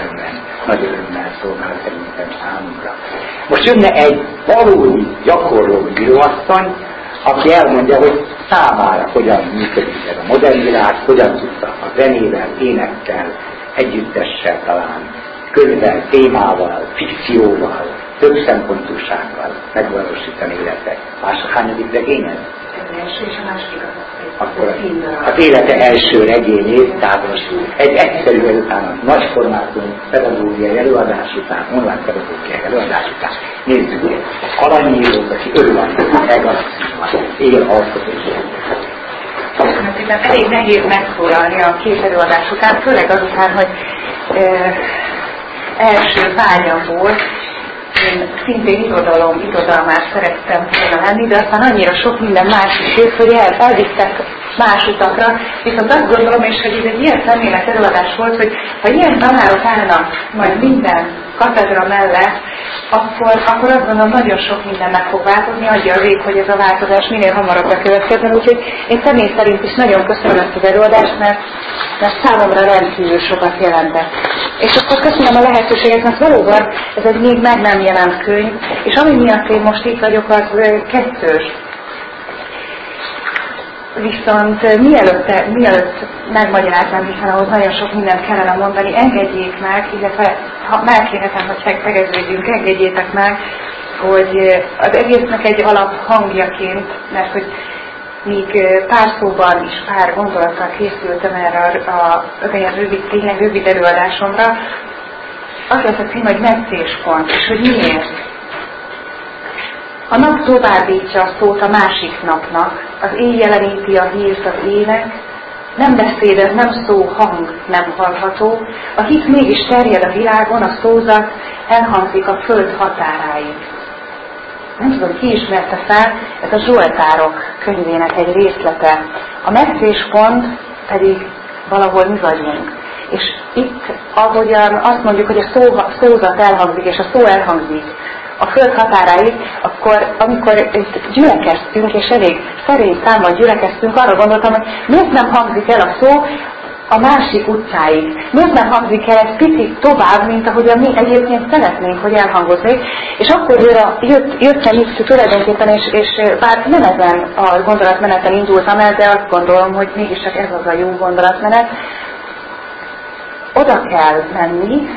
Istenben nagy örömmel szolgál szerintem számunkra. Most jönne egy valódi gyakorló bíróasszony, aki elmondja, hogy számára hogyan működik ez a modern világ, hogyan tudta a zenével, énekkel, együttessel talán, könyvvel, témával, fikcióval, több szempontúsággal megvalósítani életet. Más a hányadik regény ez? Első és a második akkor az élete első regényét, most egy egyszerű ezután a nagy formátum pedagógiai előadás után, online pedagógiai előadás után nézzük meg. Alanyírót, aki örül annak, megasszívan, él alkotósban. Hát elég nehéz megszólalni a két előadás után, főleg azután, hogy e, első vágyam volt, én szintén irodalom, irodalmás szerettem volna lenni, de aztán annyira sok minden más is jött, hogy el, elvittek más utakra. Viszont azt gondolom, és hogy ez egy ilyen szemlélet előadás volt, hogy ha ilyen tanárok állnak majd minden katedra mellett, akkor, akkor azt gondolom nagyon sok minden meg fog változni, adja a vég, hogy ez a változás minél hamarabb bekövetkezzen. Úgyhogy én személy szerint is nagyon köszönöm ezt az előadást, mert, mert számomra rendkívül sokat jelentett. És akkor köszönöm a lehetőséget, mert valóban ez egy még meg nem jelent könyv, és ami miatt én most itt vagyok, az kettős. Viszont mielőtt, mielőtt megmagyaráznám, hiszen ahhoz nagyon sok mindent kellene mondani, engedjék meg, illetve ha megkérhetem, hogy tegeződjünk, engedjétek meg, hogy az egésznek egy alap hangjaként, mert hogy míg pár szóban is pár gondolattal készültem erre a, a, a rövid, tényleg rövid előadásomra, az lesz a cím, hogy meccéspont, és hogy miért. A nap továbbítja a szót a másik napnak, az éj jeleníti a hírt az ének, nem beszédez, nem szó, hang nem hallható, a hit mégis terjed a világon, a szózat elhangzik a föld határáig. Nem tudom, ki ismerte fel, ez a Zsoltárok könyvének egy részlete. A meccéspont pedig valahol mi vagyunk. És itt, ahogyan azt mondjuk, hogy a szó, szózat elhangzik, és a szó elhangzik, a föld határáig, akkor amikor itt gyülekeztünk, és elég szerény számban gyülekeztünk, arra gondoltam, hogy miért nem hangzik el a szó a másik utcáig. Miért nem hangzik el egy picit tovább, mint ahogy mi egyébként szeretnénk, hogy elhangozzék. És akkor jött, jöttem itt tulajdonképpen, és, és bár nem ezen a gondolatmeneten indultam el, de azt gondolom, hogy mégiscsak ez az a jó gondolatmenet, oda kell menni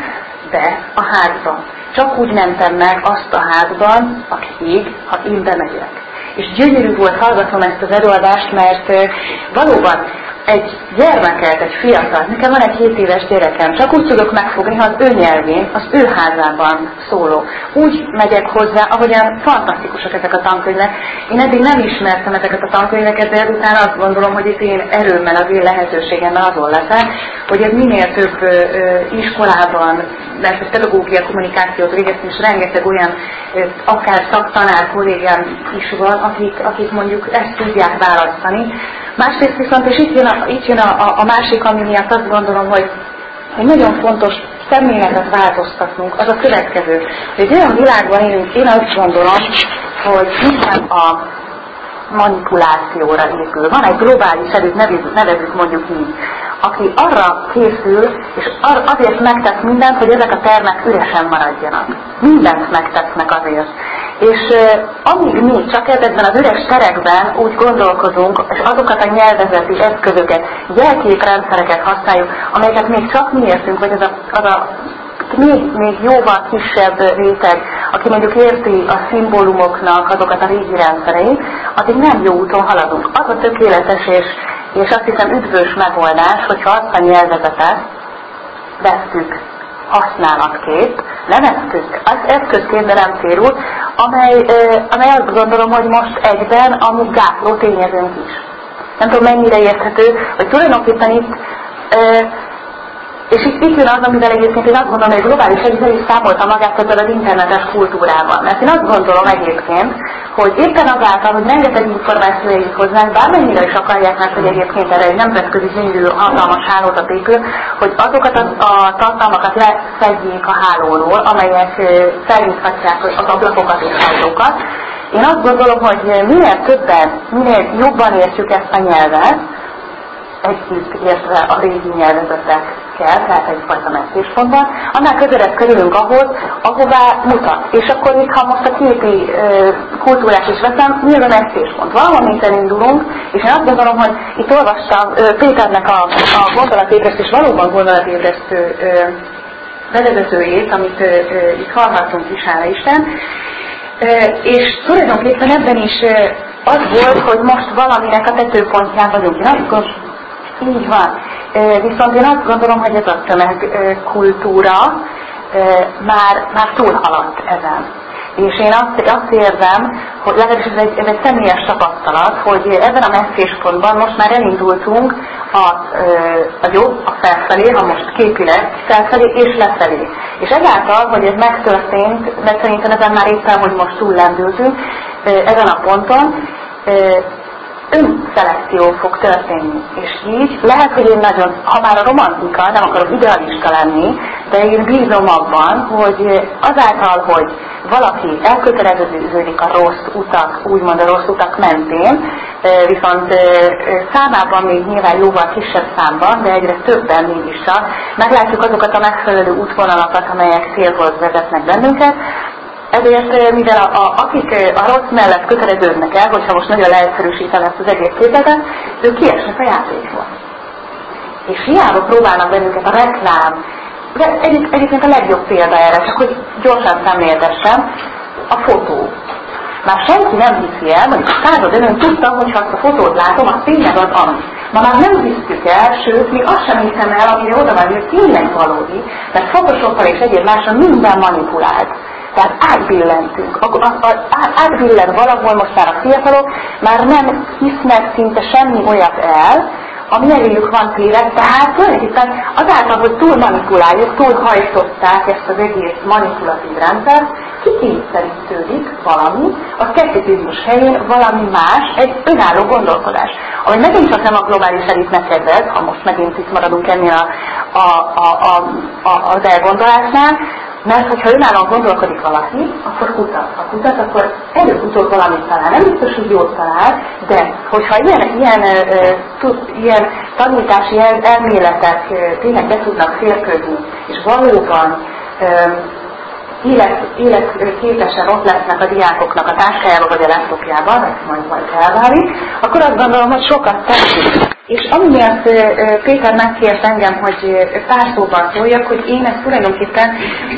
be a házba. Csak úgy mentem meg azt a házban, akik, ha én bemegyek. És gyönyörű volt hallgatom ezt az előadást, mert valóban egy gyermeket, egy fiatal, nekem van egy 7 éves gyerekem, csak úgy tudok megfogni, ha az ő nyelvén, az ő házában szóló. Úgy megyek hozzá, ahogyan fantasztikusak ezek a tankönyvek. Én eddig nem ismertem ezeket a tankönyveket, de ezután azt gondolom, hogy itt én erőmmel az én lehetőségemmel azon leszek, hogy ez minél több iskolában, mert a pedagógia kommunikációt végeztem, és rengeteg olyan, akár szaktanár kollégám is van, akik, akik mondjuk ezt tudják választani, Másrészt viszont, és itt jön, a, itt jön a, a, másik, ami miatt azt gondolom, hogy egy nagyon fontos szemléletet változtatnunk, az a következő. Egy olyan világban élünk, én azt gondolom, hogy minden a manipulációra épül. Van egy globális erőt, nevezzük mondjuk így, aki arra készül, és ar- azért megtesz mindent, hogy ezek a termek üresen maradjanak. Mindent megtesznek azért. És uh, amíg mi csak ezekben az üres terekben úgy gondolkozunk, és azokat a nyelvezeti eszközöket, jelképrendszereket használjuk, amelyeket még csak mi értünk, vagy az a, az a még, még jóval kisebb réteg, aki mondjuk érti a szimbólumoknak azokat a régi rendszereit, addig nem jó úton haladunk. Az a tökéletes és, és azt hiszem üdvös megoldás, hogyha azt a nyelvezetet vesztük használatkép, nem eszköz, az eszközként, de nem célul, amely, amely azt gondolom, hogy most egyben a gátló tényezőnk is. Nem tudom mennyire érthető, hogy tulajdonképpen itt és itt, itt jön az, amivel egyébként én azt gondolom, hogy globális egyszerű is számolta magát ezzel az internetes kultúrával. Mert én azt gondolom egyébként, hogy éppen azáltal, hogy rengeteg információ éljük hozzánk, bármennyire is akarják meg, hogy egyébként erre egy nemzetközi gyönyörű hatalmas hálózat épül, hogy azokat a, a tartalmakat leszedjék a hálóról, amelyek felnyithatják az ablakokat és ajtókat. Én azt gondolom, hogy minél többen, minél jobban értjük ezt a nyelvet, együtt értve a régi nyelvezetek kell, tehát egyfajta messzéspontban, annál közelebb kerülünk ahhoz, ahová mutat. És akkor ha most a képi kultúrás is veszem, mi az a messzéspont? Valamint elindulunk, és én azt gondolom, hogy itt olvastam Péternek a, a gondolatébresztő, és valóban gondolatébresztő e, vezetőjét, amit itt hallhattunk is, hála Isten, és tulajdonképpen ebben is az volt, hogy most valaminek a tetőpontján vagyunk. Én azt így van. Viszont én azt gondolom, hogy ez a tömegkultúra már, már túlhaladt ezen. És én azt, azt érzem, hogy legalábbis ez egy, ez egy személyes tapasztalat, hogy ebben a messzéspontban most már elindultunk a, a jobb, a felfelé, ha most képileg, felfelé és lefelé. És ezáltal, hogy ez megtörtént, mert szerintem ezen már éppen, hogy most túllendültünk, ezen a ponton, önszelekció fog történni. És így lehet, hogy én nagyon, ha már a romantika, nem akarok idealista lenni, de én bízom abban, hogy azáltal, hogy valaki elköteleződik a rossz utak, úgymond a rossz utak mentén, viszont számában még nyilván jóval kisebb számban, de egyre többen mégis csak, meglátjuk azokat a megfelelő útvonalakat, amelyek célhoz vezetnek bennünket, ezért, mivel a, a, akik a rossz mellett köteleződnek el, hogyha most nagyon leegyszerűsítem ezt az egész képletet, ők kiesnek a játékból. És hiába próbálnak bennünket a reklám, de egyik, egyébként a legjobb példa erre, csak hogy gyorsan szemléltessem, a fotó. Már senki nem hiszi el, mondjuk a század önön tudta, hogy ha azt a fotót látom, az tényleg az ami. Ma már nem hisztük el, sőt, mi azt sem hiszem el, amire oda van, hogy tényleg valódi, mert Photoshoppal és egyéb másra minden manipulált. Tehát átbillentünk. Átbillen valahol most már a fiatalok, már nem hisznek szinte semmi olyat el, ami eléjük van téve, tehát tulajdonképpen azáltal, hogy túl manipuláljuk, túl hajtották ezt az egész manipulatív rendszert, kikényszerítődik valami, a szkepticizmus helyén valami más, egy önálló gondolkodás. Ami megint csak nem a globális elitnek kedvez, ha most megint itt maradunk ennél a, a, a, a, a, az elgondolásnál, mert hogyha önállóan gondolkodik valaki, akkor kutat. Ha kutat, akkor előbb-utóbb valamit talál. Nem biztos, hogy jót talál, de hogyha ilyen, ilyen, tud, ilyen tanítási el, elméletek tényleg be tudnak férkőzni, és valóban élet, életképesen ott lesznek a diákoknak a táskájában vagy a laptopjában, ez majd majd elválik, akkor azt gondolom, hogy sokat tetszik. És amiatt Péter megkért engem, hogy pár szóban szóljak, hogy én ezt tulajdonképpen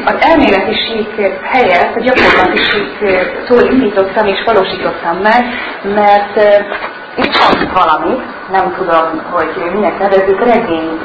az elméleti sík helyett a gyakorlati sík szól indítottam és valósítottam meg, mert itt van valami, nem tudom, hogy minek nevezzük, regény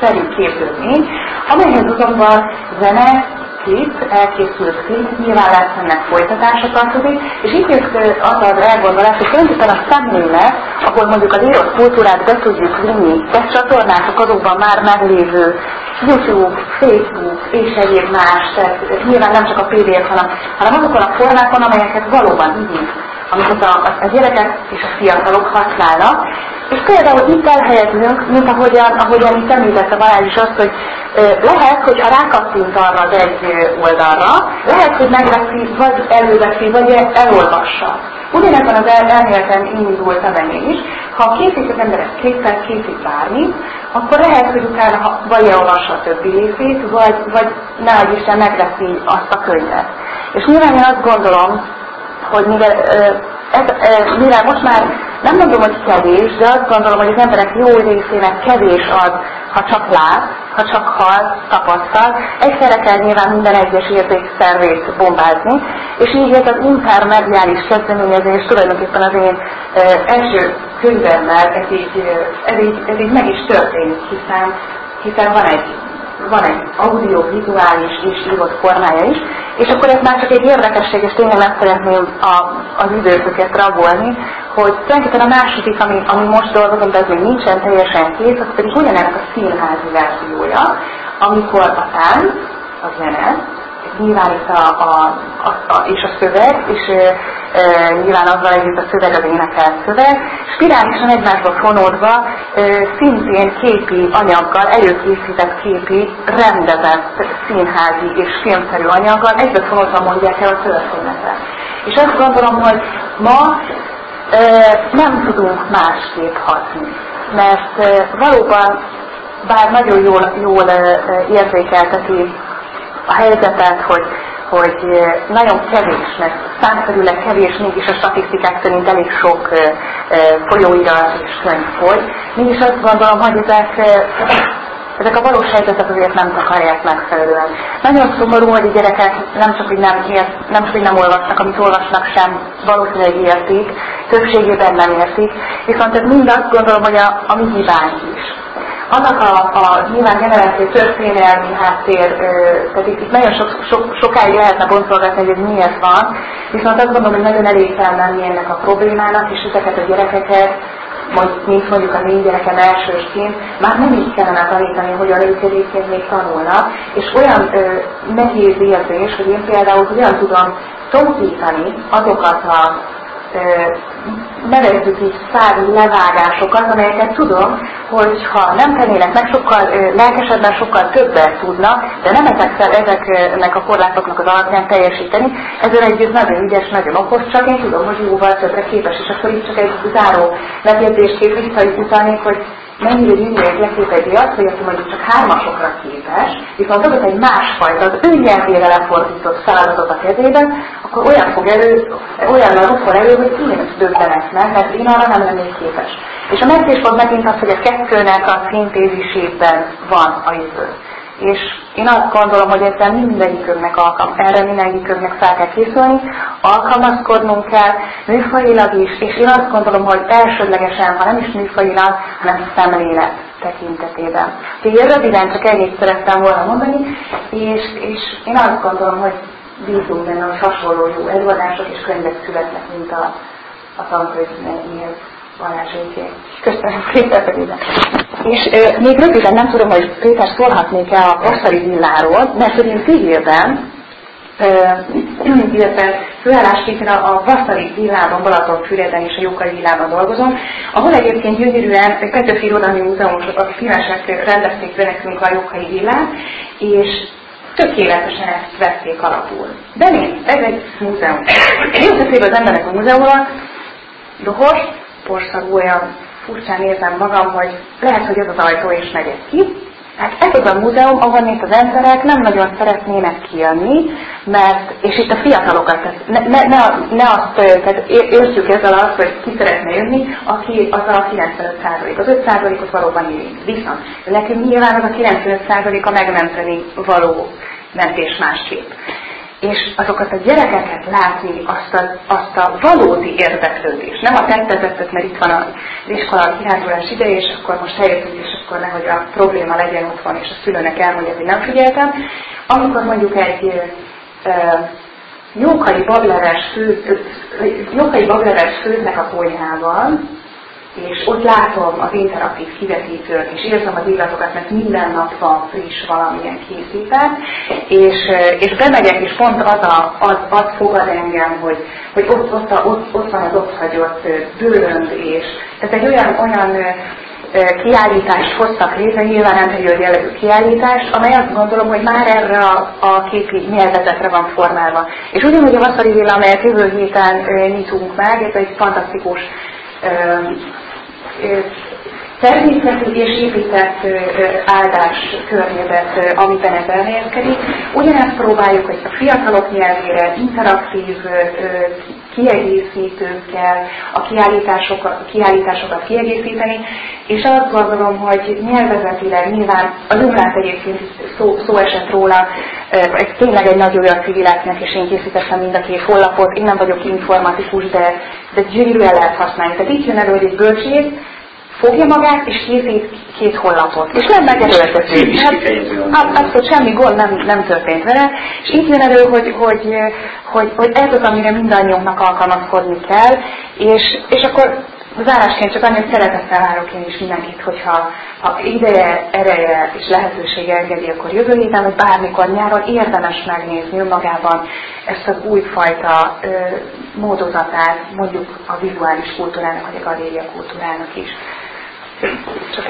szerű képződmény, amelyhez azonban zene, klip, elkészült klip, nyilván lesz ennek folytatása tartozik, és itt jött az az elgondolás, hogy tulajdonképpen a szemlélet, ahol mondjuk az írott kultúrát be tudjuk vinni, csatornák azokban már meglévő YouTube, Facebook és egyéb más, tehát nyilván nem csak a PDF, hanem, hanem azokon a formákon, amelyeket valóban igény amiket a, a gyerekek és a fiatalok használnak. És például itt elhelyezünk, mint ahogyan, ahogyan itt említette Balázs is azt, hogy lehet, hogy ha rákattint arra az egy oldalra, lehet, hogy megveszi, vagy előveszi, vagy elolvassa. Ugyanezen az el, elméleten indultam én is. Ha készít az ember ezt kétszer, készít bármit, akkor lehet, hogy utána ha vagy elolvassa a többi részét, vagy, vagy ne Isten megveszi azt a könyvet. És nyilván én azt gondolom, hogy mivel, ez, mivel most már nem mondom, hogy kevés, de azt gondolom, hogy az emberek jó részének kevés az, ha csak lát, ha csak hall, tapasztal. Egyszerre kell nyilván minden egyes érzékszervét bombázni, és így ez az intermediális kezdeményezés tulajdonképpen az én első könyvemmel ez így, ez, így, ez így meg is történik, hiszen, hiszen van egy van egy audio-vizuális és írott formája is, és akkor ez már csak egy érdekesség, és tényleg nem szeretném a, az időtöket rabolni, hogy tulajdonképpen a második, ami, ami most dolgozom, de ez még nincsen teljesen kész, az pedig ugyanennek a színházi verziója, amikor a tánc, a zene, nyilván itt a, a, a, a, és a szöveg, és e, e, nyilván azzal együtt a szöveg az énekelt szöveg, spirálisan egymásba fonódva, e, szintén képi anyaggal, előkészített képi, rendezett színházi és filmszerű anyaggal egybe fonódva mondják el a történetet. És azt gondolom, hogy ma e, nem tudunk másképp hatni, mert e, valóban bár nagyon jól, jól érzékelteti a helyzetet, hogy, hogy nagyon kevés, mert számszerűleg kevés, mégis a statisztikák szerint elég sok folyóirat és könyv foly. Mégis azt gondolom, hogy ezek ezek a valós helyzetet azért nem takarják megfelelően. Nagyon szomorú, hogy a gyerekek nem csak, hogy nem, ért, nem, csak, hogy nem olvasnak, amit olvasnak sem, valószínűleg értik, többségében nem értik, viszont ez mind azt gondolom, hogy a, a mi hibánk is. Annak a, a nyilván generáció történelmi háttér, tehát itt, itt nagyon sok, sok, sokáig lehetne boncolgatni, hogy ez miért van, viszont azt gondolom, hogy nagyon elég kell ennek a problémának, és ezeket a gyerekeket mint mondjuk az én gyerekem elsősként, már nem így kellene tanítani, hogy a egyébként még tanulnak, és olyan ö, nehéz érzés, hogy én például hogyan tudom tompítani azokat a nevezzük így szári levágásokat, amelyeket tudom, hogy ha nem tennének meg, sokkal lelkesedben sokkal többet tudnak, de nem ezekkel, ezeknek a korlátoknak az alapján teljesíteni. Ezzel együtt nagyon ügyes, nagyon okos, csak én tudom, hogy jóval többre képes, és akkor itt csak egy záró megjegyzésként visszautalnék, hogy mennyire egy leképezi azt, hogy aki mondjuk csak hármasokra képes, viszont adott egy másfajta, az önnyelvére lefordított feladatot a kezében, akkor olyan fog elő, olyan rúgol elő, hogy én döbbenek meg, mert én arra nem lennék képes. És a megbízpont megint az, hogy a kettőnek a szintézisében van a jövő. És én azt gondolom, hogy ezzel mindegyikünknek alkalm, erre mindegyikünknek fel kell készülni, alkalmazkodnunk kell, műfajilag is, és én azt gondolom, hogy elsődlegesen, ha nem is műfajilag, hanem szemlélet tekintetében. Úgyhogy röviden csak ennyit szerettem volna mondani, és, és én azt gondolom, hogy bízunk benne, hogy hasonló jó előadások és könyvek születnek, mint a, a tankönyvnél varázséké. Köszönöm szépen És ö, még röviden nem tudom, hogy Péter szólhatnék-e a Vasszari villáról, mert hogy én civilben, illetve főállásképpen a Vasszari villában, Balatonfüreden és a Jókai villában dolgozom, ahol egyébként gyönyörűen Petőfi Irodalmi Múzeumos filmesek rendezték be nekünk a Jókai villát, és tökéletesen ezt vették alapul. De nézd, ez egy múzeum. Én az emberek a múzeumról, dohos, porszagú, olyan furcsán érzem magam, hogy lehet, hogy az az ajtó is megyek ki. Hát ez az a múzeum, ahol itt az emberek nem nagyon szeretnének kijönni, mert, és itt a fiatalokat, ne, ne, ne, ne azt, tehát értjük ezzel azt, hogy ki szeretne jönni, aki az a 95 százalék. Az 5 százalékot valóban érint. Viszont nekünk nyilván az a 95 százalék a megmenteni való mentés másképp és azokat a gyerekeket látni, azt a, azt a valódi érdeklődést, nem a tettezettet, mert itt van az iskola kirándulás ideje, és akkor most eljöttünk, és akkor nehogy a probléma legyen ott van, és a szülőnek elmondja, hogy nem figyeltem. Amikor mondjuk egy e, jókai bableves főznek a konyhában, és ott látom az interaktív kivetítőt, és érzem az illatokat, mert minden nap van friss valamilyen készített, és, és bemegyek, és pont az, a, az, az fogad engem, hogy, hogy ott, ott, ott, ott van az ott hagyott bőrönd, és ez egy olyan, olyan kiállítást hoztak létre, nyilván nem jellegű kiállítást, amely azt gondolom, hogy már erre a, a képi nyelvezetre van formálva. És ugyanúgy a Vasszari Villa, amelyet jövő héten nyitunk meg, ez egy fantasztikus természeti és épített áldás környezet, amiben ez elhelyezkedik. Ugyanezt próbáljuk, hogy a fiatalok nyelvére interaktív kiegészítőkkel a kiállításokat, a kiállításokat kiegészíteni, és azt gondolom, hogy nyelvezetileg nyilván a Lumlát egyébként szó, szó esett róla, ez tényleg egy nagy olyan civileknek, és én készítettem mind a két honlapot, én nem vagyok informatikus, de, de gyönyörűen lehet használni. Tehát itt jön elő, hogy egy bölcsész, fogja magát, és készít két honlapot. És nem megerőltető. Hát, abszolút semmi gond nem, nem történt vele. És itt jön elő, hogy, hogy, hogy, hogy ez az, amire mindannyiunknak alkalmazkodni kell, és, és akkor zárásként csak annyit szeretettel várok én is mindenkit, hogyha ha ideje, ereje és lehetősége engedi, akkor jövő héten, vagy bármikor nyáron érdemes megnézni önmagában ezt az újfajta ö, módozatát, mondjuk a vizuális kultúrának, vagy a galéria kultúrának is. 这个。